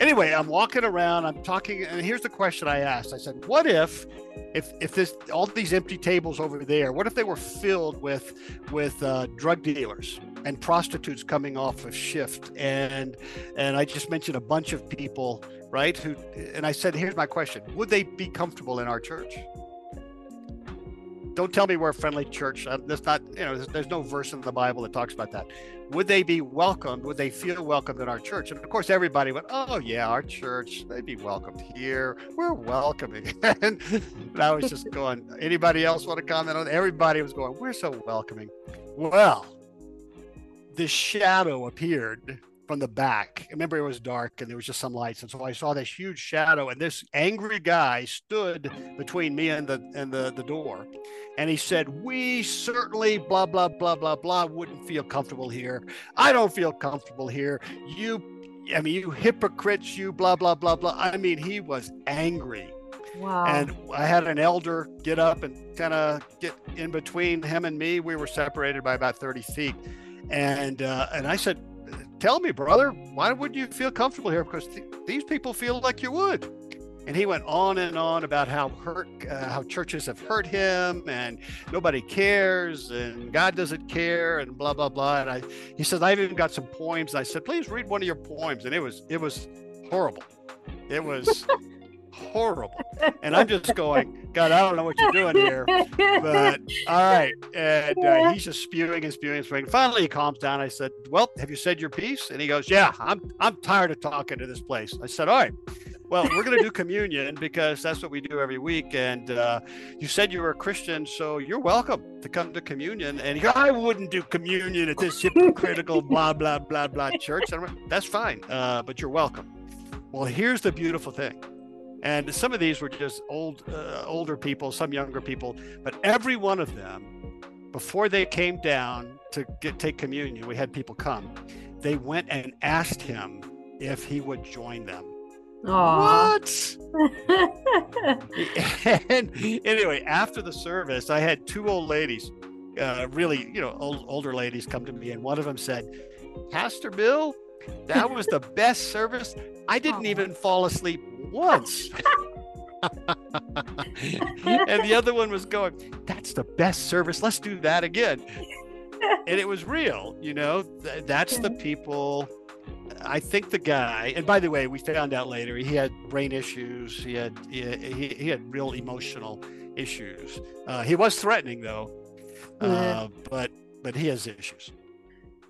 Anyway, I'm walking around. I'm talking, and here's the question I asked. I said, "What if?" if if this all these empty tables over there, what if they were filled with with uh, drug dealers and prostitutes coming off of shift and and I just mentioned a bunch of people, right? Who and I said, here's my question: Would they be comfortable in our church? Don't tell me we're a friendly church. Uh, that's not, you know, there's, there's, no verse in the Bible that talks about that. Would they be welcomed? Would they feel welcomed in our church? And of course, everybody went, oh, yeah, our church, they'd be welcomed here. We're welcoming. and I was just going, anybody else want to comment on? Everybody was going, we're so welcoming. Well, this shadow appeared from the back. I remember, it was dark and there was just some lights, and so I saw this huge shadow, and this angry guy stood between me and the and the the door, and he said, "We certainly blah blah blah blah blah wouldn't feel comfortable here. I don't feel comfortable here. You, I mean, you hypocrites, you blah blah blah blah. I mean, he was angry." Wow. And I had an elder get up and kind of get in between him and me. We were separated by about 30 feet. And uh, and I said, tell me, brother, why would you feel comfortable here? Because th- these people feel like you would. And he went on and on about how hurt, uh, how churches have hurt him, and nobody cares, and God doesn't care, and blah blah blah. And I, he said, I've even got some poems. I said, please read one of your poems, and it was it was horrible. It was horrible. And I'm just going, God, I don't know what you're doing here. But all right. And uh, he's just spewing and spewing and spewing. Finally, he calms down. I said, Well, have you said your piece? And he goes, Yeah, I'm I'm tired of talking to this place. I said, All right. Well, we're going to do communion because that's what we do every week. And uh, you said you were a Christian, so you're welcome to come to communion. And he goes, I wouldn't do communion at this hypocritical blah, blah, blah, blah church. That's fine, uh, but you're welcome. Well, here's the beautiful thing and some of these were just old, uh, older people, some younger people, but every one of them, before they came down to get take communion, we had people come. They went and asked him if he would join them. Aww. What? and anyway, after the service, I had two old ladies, uh, really, you know, old, older ladies come to me, and one of them said, Pastor Bill, that was the best service. I didn't even fall asleep once. and the other one was going, That's the best service. Let's do that again. and it was real, you know, that's the people. I think the guy, and by the way, we found out later he had brain issues. He had he, he, he had real emotional issues. Uh, he was threatening though, uh, but but he has issues,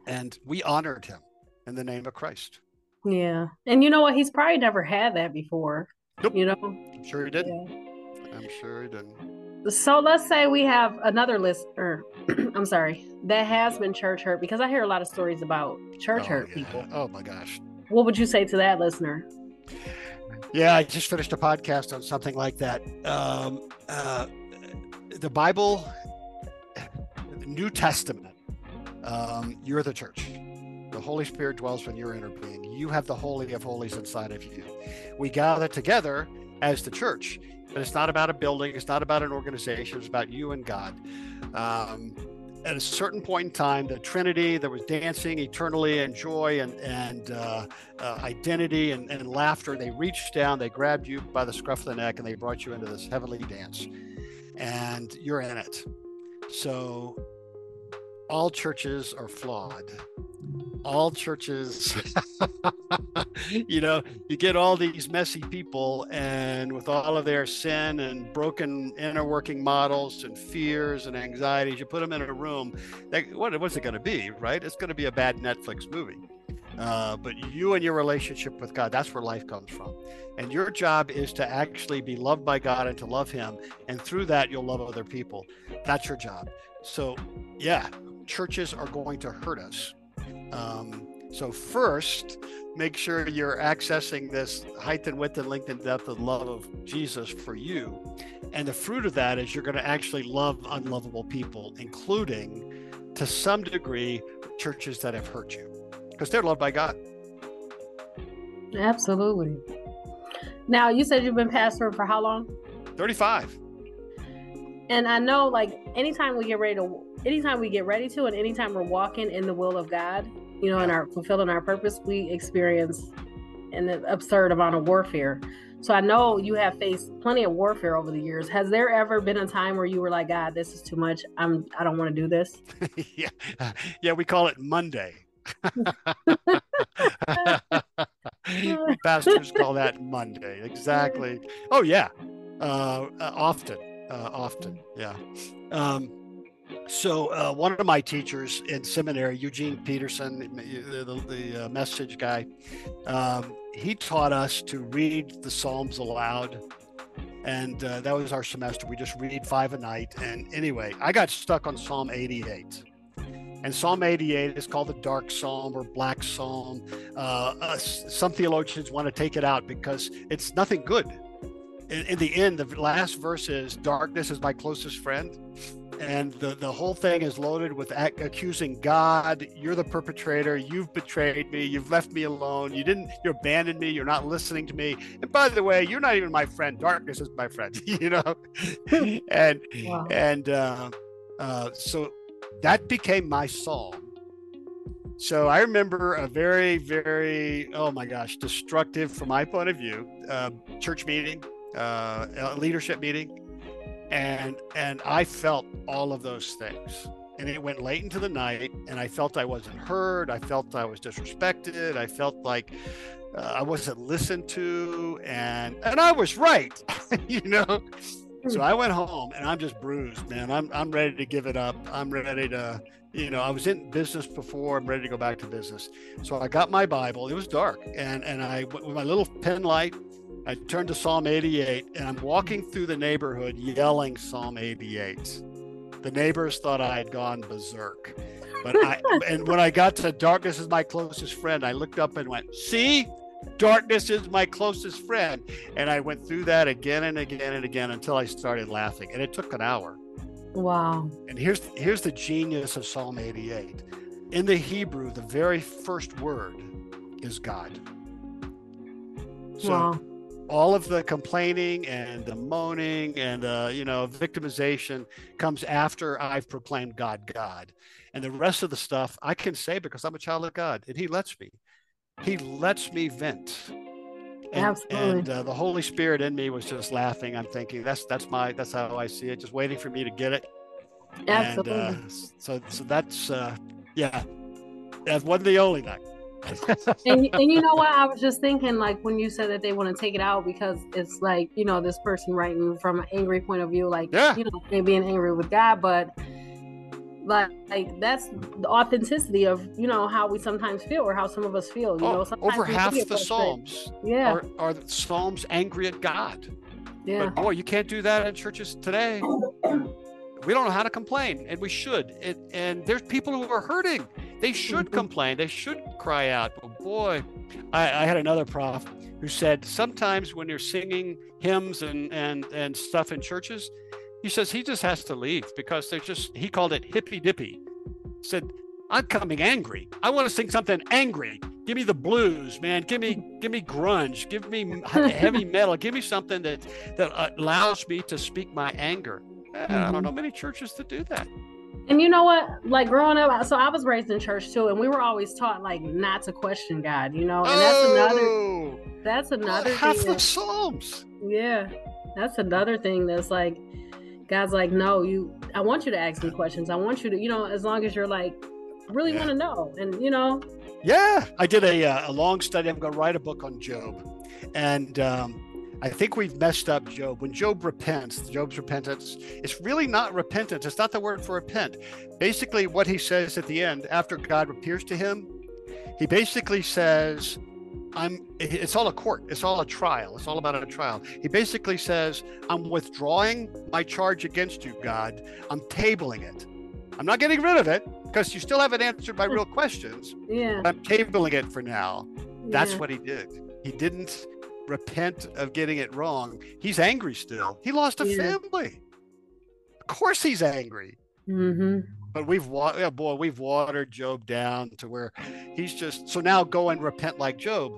and we honored him in the name of Christ. Yeah, and you know what? He's probably never had that before. Nope. You know, I'm sure he didn't. Yeah. I'm sure he didn't. So let's say we have another listener. I'm sorry, that has been church hurt because I hear a lot of stories about church oh, hurt yeah. people. Oh my gosh. What would you say to that listener? Yeah, I just finished a podcast on something like that. Um, uh, the Bible, the New Testament, um, you're the church. The Holy Spirit dwells in you're inner being. You have the Holy of Holies inside of you. We gather together as the church, but it's not about a building. It's not about an organization. It's about you and God. Um, at a certain point in time, the Trinity, there was dancing eternally and joy and, and uh, uh, identity and, and laughter. They reached down, they grabbed you by the scruff of the neck, and they brought you into this heavenly dance. And you're in it. So all churches are flawed all churches. You know you get all these messy people and with all of their sin and broken inner working models and fears and anxieties you put them in a room they, what, what's it going to be right? It's going to be a bad netflix movie. Uh, but you and your relationship with god that's where life comes from. And your job is to actually be loved by god and to love him and through that you'll love other people. That's your job. So yeah churches are going to hurt us um, so first, make sure you're accessing this height and width and length and depth of love of Jesus for you. And the fruit of that is you're going to actually love unlovable people, including to some degree churches that have hurt you because they're loved by God. Absolutely. Now, you said you've been pastoring for how long? 35. And I know like anytime we get ready to anytime we get ready to and anytime we're walking in the will of God, you know, in our fulfilling our purpose, we experience an absurd amount of warfare. So I know you have faced plenty of warfare over the years. Has there ever been a time where you were like, God, this is too much. I'm I don't want to do this? yeah. Yeah, we call it Monday. Pastors call that Monday. Exactly. Oh yeah. Uh, uh often. Uh, often. Yeah. Um, so uh, one of my teachers in seminary, Eugene Peterson, the, the, the uh, message guy, um, he taught us to read the Psalms aloud. And uh, that was our semester. We just read five a night. And anyway, I got stuck on Psalm 88. And Psalm 88 is called the dark psalm or black psalm. Uh, uh, some theologians want to take it out because it's nothing good. In, in the end, the last verse is darkness is my closest friend and the, the whole thing is loaded with ac- accusing god you're the perpetrator. You've betrayed me. You've left me alone. You didn't you abandoned me. You're not listening to me. And by the way you're not even my friend. Darkness is my friend you know? And wow. and uh, uh, so that became my song. So i remember a very very oh my gosh destructive from my point of view uh, church meeting uh, leadership meeting and and I felt all of those things. And it went late into the night, and I felt I wasn't heard. I felt I was disrespected. I felt like uh, I wasn't listened to, and and I was right, you know. So I went home, and I'm just bruised, man. I'm I'm ready to give it up. I'm ready to, you know, I was in business before. I'm ready to go back to business. So I got my Bible. It was dark, and and I with my little pen light I turned to Psalm 88 and I'm walking through the neighborhood yelling Psalm 88. The neighbors thought I had gone berserk. But I and when I got to darkness is my closest friend, I looked up and went, "See? Darkness is my closest friend." And I went through that again and again and again until I started laughing. And it took an hour. Wow. And here's here's the genius of Psalm 88. In the Hebrew, the very first word is God. So wow all of the complaining and the moaning and the you know victimization comes after I've proclaimed God God, and the rest of the stuff I can say because I'm a child of God, and He lets me. He lets me vent. And, Absolutely. and uh, the Holy Spirit in me was just laughing. I'm thinking that's that's my that's how I see it. Just waiting for me to get it. Absolutely. And, uh, so so that's uh, yeah, that wasn't the only night. and, and you know what? I was just thinking, like, when you said that they want to take it out because it's like, you know, this person writing from an angry point of view, like, Yeah. you know, they being angry with God, but like, like that's the authenticity of, you know, how we sometimes feel or how some of us feel. You oh, know, Oh, sometimes over half the. Psalms Yeah, are, are the Psalms angry at God. yeah, But boy, you can't do that in churches today. We don't know how to complain, and we should. It, and there's people who are hurting. They should Mhm. complain. They should cry out. But boy, I, I had another prof who said sometimes when you're singing hymns and and and stuff in churches, he says he just has to leave because they're just. He called it hippy dippy. Said I'm coming angry. I want to sing something angry. Give me the blues, man. Give me give me grunge. Give me heavy metal. Give me something that that allows me to speak my anger. Eh, I don't know many churches that do that. And you know what? Like growing up, so I was raised in church too, and we were always taught like not to question God, you know. And that's another oh, that's another half thing. the Psalms. Yeah, that's another thing that's like, God's like, no, you. I want you to ask me questions. I want you to, you know, as long as you're like, really Yeah. want to know, and you know, Yeah, I did a, uh, a long study. I'm going to write a book on Job, and um, I think we've messed up Job. When Job repents, Job's repentance, it's really not repentance. It's not the word for repent. Basically, what he says at the end, after God appears to him, he basically says, "I'm." It's all a court. It's all a trial. It's all about a trial. He basically says, "I'm withdrawing my charge against you, God. I'm tabling it. I'm not getting rid of it." Because you still haven't answered my real questions. yeah, I'm tabling it for now. That's yeah. what he did. He didn't repent of getting it wrong. He's angry still. He lost a Yeah. family. Of course he's angry. hmm But we've yeah, boy, we've watered Job down to where he's just so now go and repent like Job.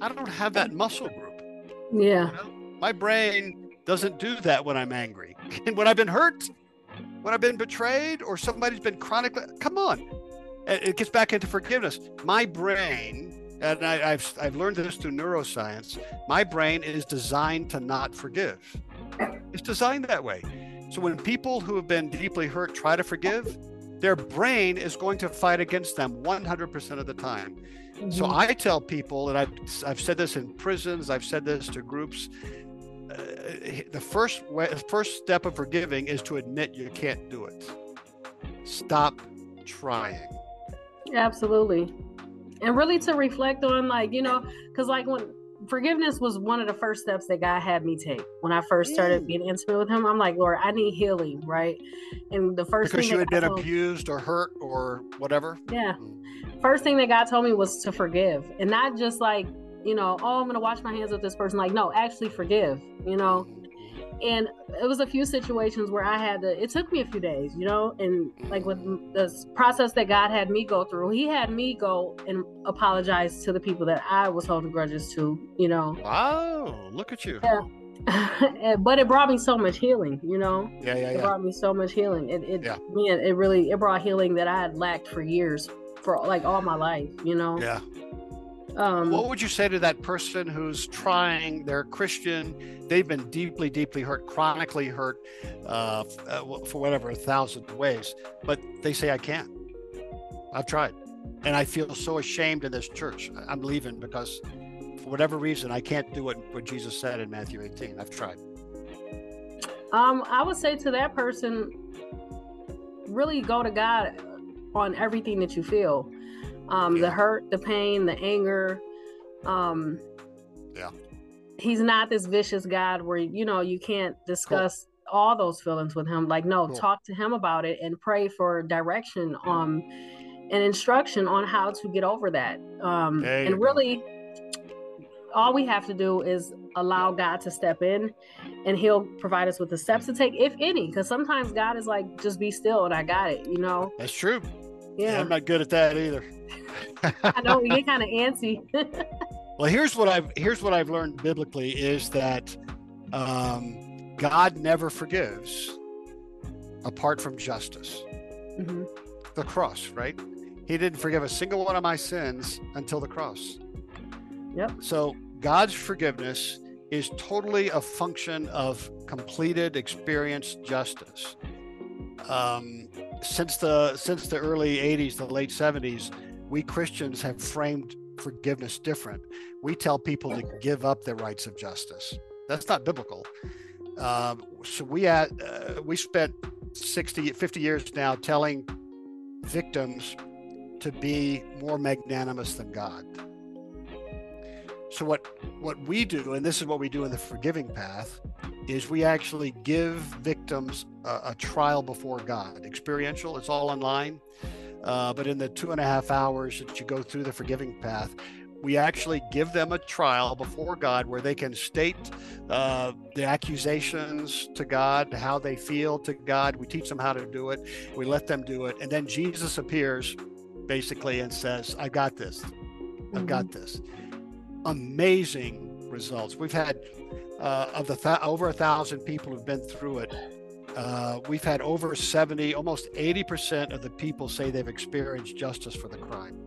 I don't have that muscle group. Yeah, You know? My brain doesn't do that when I'm angry. And when I've been hurt, when I've been betrayed, or somebody's been chronically, come on. It gets back into forgiveness. My brain, and I, I've I've learned this through neuroscience. My brain is designed to not forgive. It's designed that way. So when people who have been deeply hurt try to forgive, their brain is going to fight against them 100% of the time. So Mhm. I tell people, and I've I've said this in prisons, I've said this to groups. Uh, the first way, first step of forgiving is to admit you can't do it. Stop trying. absolutely, and really to reflect on like you know, because like when forgiveness was one of the first steps that God had me take when I first started Mm. being intimate with Him. I'm like, Lord, I need healing, right? And the first Because you had been told- abused or hurt or whatever. Yeah. First thing that God told me was to forgive and not just like, you know, oh, I'm going to wash my hands with this person. Like, no, actually forgive, you know? And it was a few situations where I had to, it took me a few days, you know? And like with the process that God had me go through, He had me go and apologize to the people that I was holding grudges to, you know? Wow, look at you. And- but it brought me so much healing, you know? Yeah, yeah, It brought me so much healing. It, it, Yeah. man, it really, it brought healing that I had lacked for years, for like all my life, you know? Yeah. Um, What would you say to that person who's trying, they're Christian, they've been deeply, deeply hurt, chronically hurt uh, uh, for whatever, a thousand ways, but they say, I can't. I've tried. And I feel so ashamed in this church. I'm leaving because for whatever reason, I can't do what, what Jesus said in Matthew 18. I've tried. Um, I would say to that person, really go to God on everything that you feel. Um, Yeah. the hurt, the pain, the anger. Um, Yeah. He's not this vicious God where you know you can't discuss all those feelings with him. Like, no, Cool. talk to him about it and pray for direction um and instruction on how to get over that. Um and go. really all we have to do is allow God to step in and he'll provide us with the steps to take, if any. Because sometimes God is like, just be still and I got it, you know? That's true. Yeah, Yeah. I'm not good at that either. I know we get kind of antsy. Well, here's what I've here's what I've learned biblically is that um, God never forgives apart from justice. Mm-hmm. The cross, right? He didn't forgive a single one of my sins until the cross. Yep. So God's forgiveness is totally a function of completed, experienced justice. Um, since the since the early 80s, the late 70s, we Christians have framed forgiveness different. We tell people to give up their rights of justice. That's not biblical. Um, so we had uh, we spent 60, 50 years now telling victims to be more magnanimous than God. So what what we do, and this is what we do in the forgiving path, is we actually give victims a, a trial before God. Experiential, it's all online. Uh, but in the two and a half hours that you go through the forgiving path, we actually give them a trial before God where they can state uh, the accusations to God, how they feel to God. We teach them how to do it. We let them do it. And then Jesus appears basically and says, I got this. I've got mm-hmm. this amazing results. We've had uh, of the th- over a thousand people who've been through it. Uh, we've had over 70, almost 80% of the people say they've experienced justice for the crime.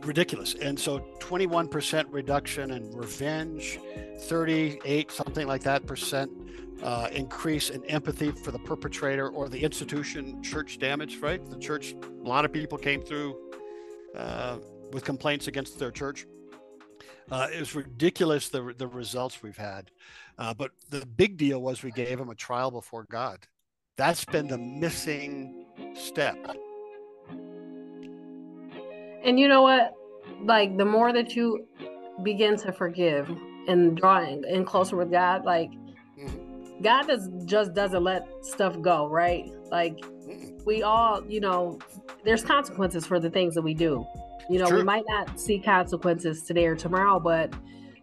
Ridiculous. And so 21% reduction in revenge, 38, something like that percent uh, increase in empathy for the perpetrator or the institution, church damage, right? The church, a lot of people came through uh, with complaints against their church. Uh, it was ridiculous the the results we've had, uh, but the big deal was we gave him a trial before God. That's been the missing step. And you know what? Like the more that you begin to forgive and drawing in closer with God, like mm-hmm. God does just doesn't let stuff go, right? Like we all, you know, there's consequences for the things that we do. You know, we might not see consequences today or tomorrow, but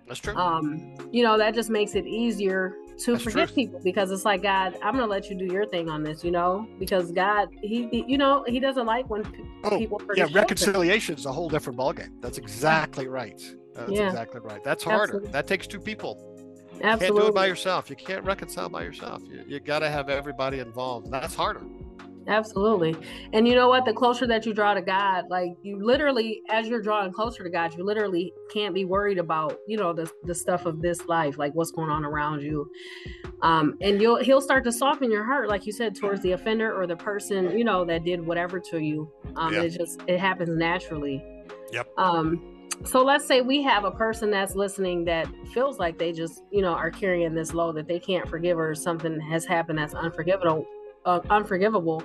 that's true. Um, you know, that just makes it easier to That's forgive true. people because it's like God, I'm gonna let you do your thing on this, you know, because God, he, he you know, he doesn't like when oh, people yeah, reconciliation is a whole different ballgame. That's exactly right. That's yeah. exactly right. That's harder. Absolutely. That takes two people. Absolutely. You can't do it by yourself. You can't reconcile by yourself. You, you got to have everybody involved. That's harder. Absolutely. And you know what? The closer that you draw to God, like you literally, as you're drawing closer to God, you literally can't be worried about, you know, the, the stuff of this life, like what's going on around you. Um, and you'll he'll start to soften your heart, like you said, towards the offender or the person, you know, that did whatever to you. Um, yeah. it just it happens naturally. Yep. Um, so let's say we have a person that's listening that feels like they just, you know, are carrying this load that they can't forgive or something has happened that's unforgivable uh, unforgivable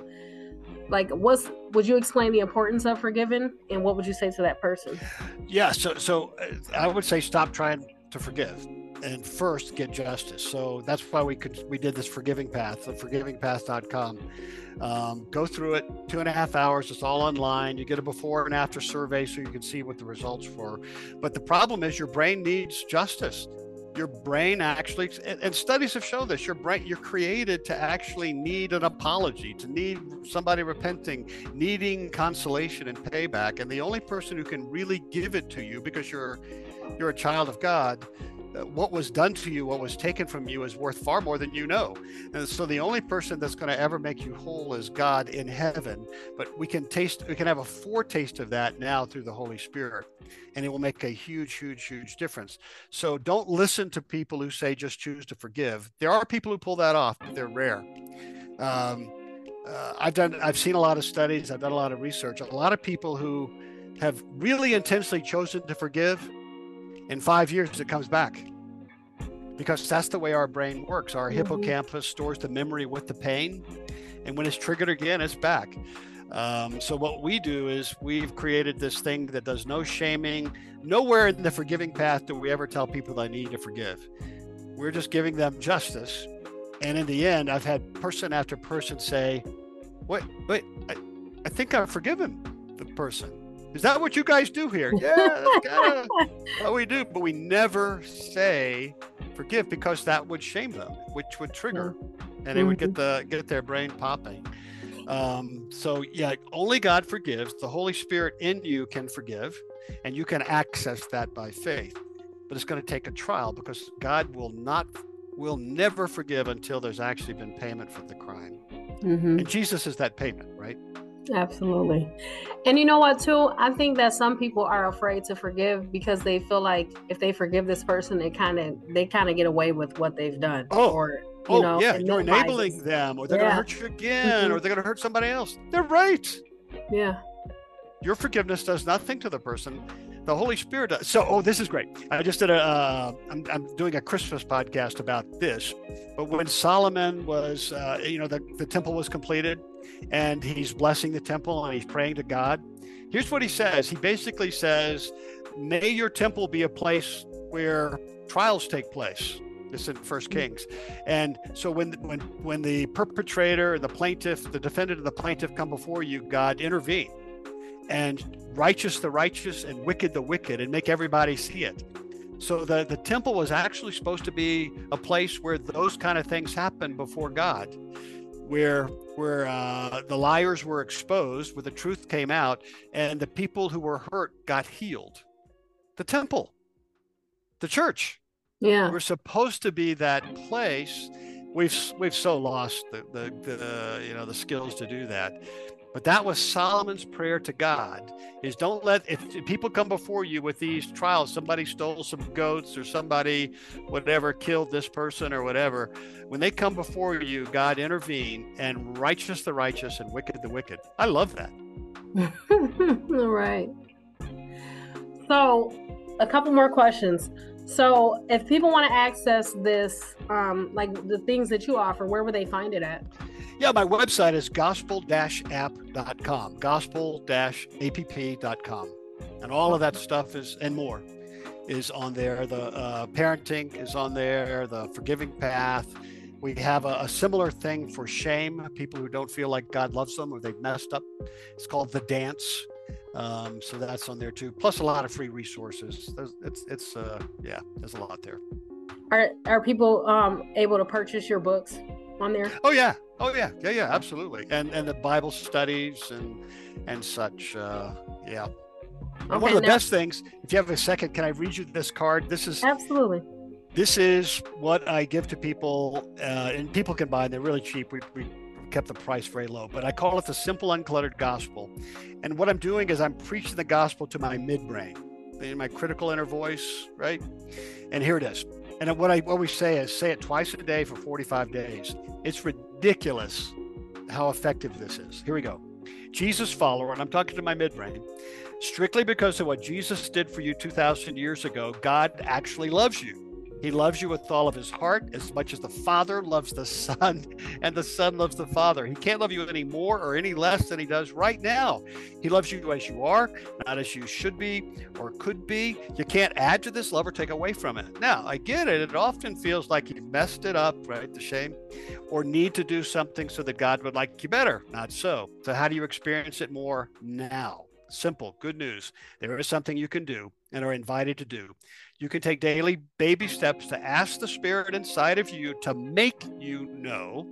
like what's would you explain the importance of forgiving and what would you say to that person? Yeah so so uh, i would say stop trying to forgive and first get justice. So that's why we could we did this forgiving path the forgivingpath.com um, go through it two and a half hours it's all online. You get a before and after survey so you can see what the results were. But the problem is your brain needs justice your brain actually and, studies have shown this your brain you're created to actually need an apology to need somebody repenting needing consolation and payback and the only person who can really give it to you because you're you're a child of god what was done to you, what was taken from you, is worth far more than you know. And so the only person that's going to ever make you whole is God in heaven. But we can taste, we can have a foretaste of that now through the Holy Spirit, and it will make a huge, huge, huge difference. So don't listen to people who say just choose to forgive. There are people who pull that off, but they're rare. Um, uh, I've done, I've seen a lot of studies, I've done a lot of research. A lot of people who have really intensely chosen to forgive in five years it comes back. Because that's the way our brain works. Our mm-hmm. hippocampus stores the memory with the pain and when it's triggered again it's back. Um, so what we do is we've created this thing that does no shaming nowhere in the forgiving path do we ever tell people they need to forgive. We're just giving them justice and in the end i've had person after person say wait wait i, I think i've forgiven the person is that what you guys do here? Yeah, that's what we do. But we never say forgive because that would shame them, which would trigger, and it would get the get their brain popping. Um, so yeah, only God forgives. The Holy Spirit in you can forgive. and you can access that by faith. But it's going to take a trial because God will not will never forgive until there's actually been payment for the crime. Mm-hmm. And Jesus is that payment, right? Absolutely. And you know what, too? I think that some people are afraid to forgive because they feel like if they forgive this person, they kind of they kind of get away with what they've done. Oh, or you oh, know, yeah, you're enabling them, or they're yeah. going to hurt you again, mm-hmm. or they're going to hurt somebody else. They're right. Yeah. Your forgiveness does nothing to the person the Holy Spirit does. So, oh, this is great. I just did a. Uh, I'm, I'm doing a Christmas podcast about this. But when Solomon was, uh, you know, the, the temple was completed and he's blessing the temple and he's praying to God. Here's what he says. He basically says, May your temple be a place where trials take place. This in First Kings, and so when when when the perpetrator and the plaintiff, the defendant and the plaintiff come before you, God intervene and righteous the righteous and wicked the wicked and make everybody see it. So the, the temple was actually supposed to be a place where those kind of things happen before God, where where uh, the liars were exposed, where the truth came out, and the people who were hurt got healed. The temple, the church. Yeah, we're supposed to be that place. We've we've so lost the the, the you know the skills to do that. But that was Solomon's prayer to God is don't let if people come before you with these trials, somebody stole some goats or somebody whatever killed this person or whatever, when they come before you, God intervene and righteous the righteous and wicked the wicked. I love that. All right. So, a couple more questions. So, if people want to access this, um, like the things that you offer, where would they find it at? Yeah, my website is gospel-app.com, gospel-app.com. And all of that stuff is, and more, is on there. The uh, parenting is on there, the forgiving path. We have a, a, similar thing for shame, people who don't feel like God loves them or they've messed up. It's called The Dance. Um, so that's on there too. Plus a lot of free resources. There's, it's, it's, uh, yeah, there's a lot there. Are, are people um, able to purchase your books? on there? Oh yeah, oh yeah, yeah, yeah, absolutely. And and the Bible studies and and such. Uh, yeah. Okay, one of the now, best things, if you have a second, can I read you this card? This is absolutely. This is what I give to people, uh, and people can buy. They're really cheap. We, we kept the price very low, but I call it the simple, uncluttered gospel. And what I'm doing is I'm preaching the gospel to my midbrain, in my critical inner voice, right? And here it is. And what I always say is say it twice a day for 45 days. It's ridiculous how effective this is. Here we go. Jesus follower, and I'm talking to my midbrain, strictly because of what Jesus did for you 2,000 years ago, God actually loves you. He loves you with all of his heart as much as the Father loves the Son and the Son loves the Father. He can't love you any more or any less than he does right now. He loves you as you are, not as you should be or could be. You can't add to this love or take away from it. Now, I get it. It often feels like you've messed it up, right? The shame, or need to do something so that God would like you better. Not so. So, how do you experience it more now? Simple, good news. There is something you can do and are invited to do. You can take daily baby steps to ask the Spirit inside of you to make you know,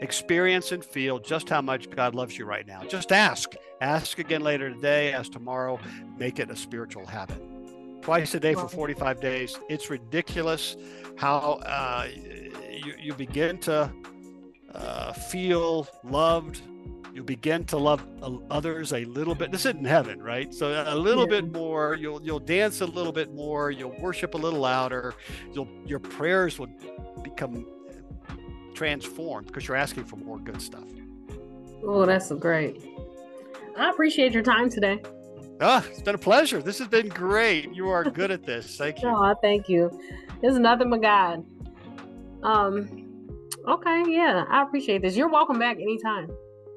experience, and feel just how much God loves you right now. Just ask. Ask again later today, ask tomorrow. Make it a spiritual habit. Twice a day for 45 days. It's ridiculous how uh, you, you begin to uh, feel loved, you begin to love others a little bit. This isn't heaven, right? So a little yeah. bit more. You'll you'll dance a little bit more. You'll worship a little louder. You'll your prayers will become transformed because you're asking for more good stuff. Oh, that's great. I appreciate your time today. Ah, it's been a pleasure. This has been great. You are good at this. Thank you. Oh, thank you. Is nothing but God. Um, okay, yeah, I appreciate this. You're welcome back anytime.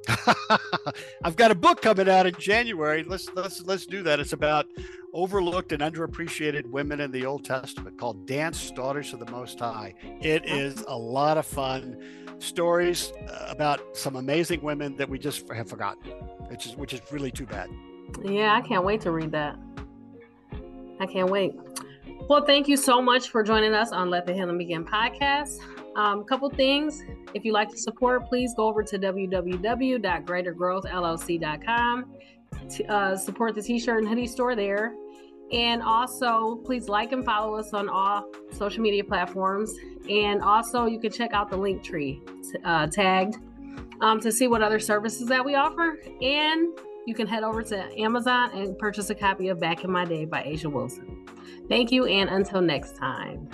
I've got a book coming out in January. Let's let's let's do that. It's about overlooked and underappreciated women in the Old Testament called Dance Daughters of the Most High. It is a lot of fun. Stories uh, about some amazing women that we just have forgotten, which is which is really too bad. Yeah, I can't wait to read that. I can't wait. Well, thank you so much for joining us on Let the Healing Begin podcast. Um, couple things. If you like to support, please go over to www.greatergrowthllc.com. To, uh, support the t-shirt and hoodie store there. And also, please like and follow us on all social media platforms. And also, you can check out the link tree uh, tagged um, to see what other services that we offer. And you can head over to Amazon and purchase a copy of Back in My Day by Asia Wilson. Thank you, and until next time.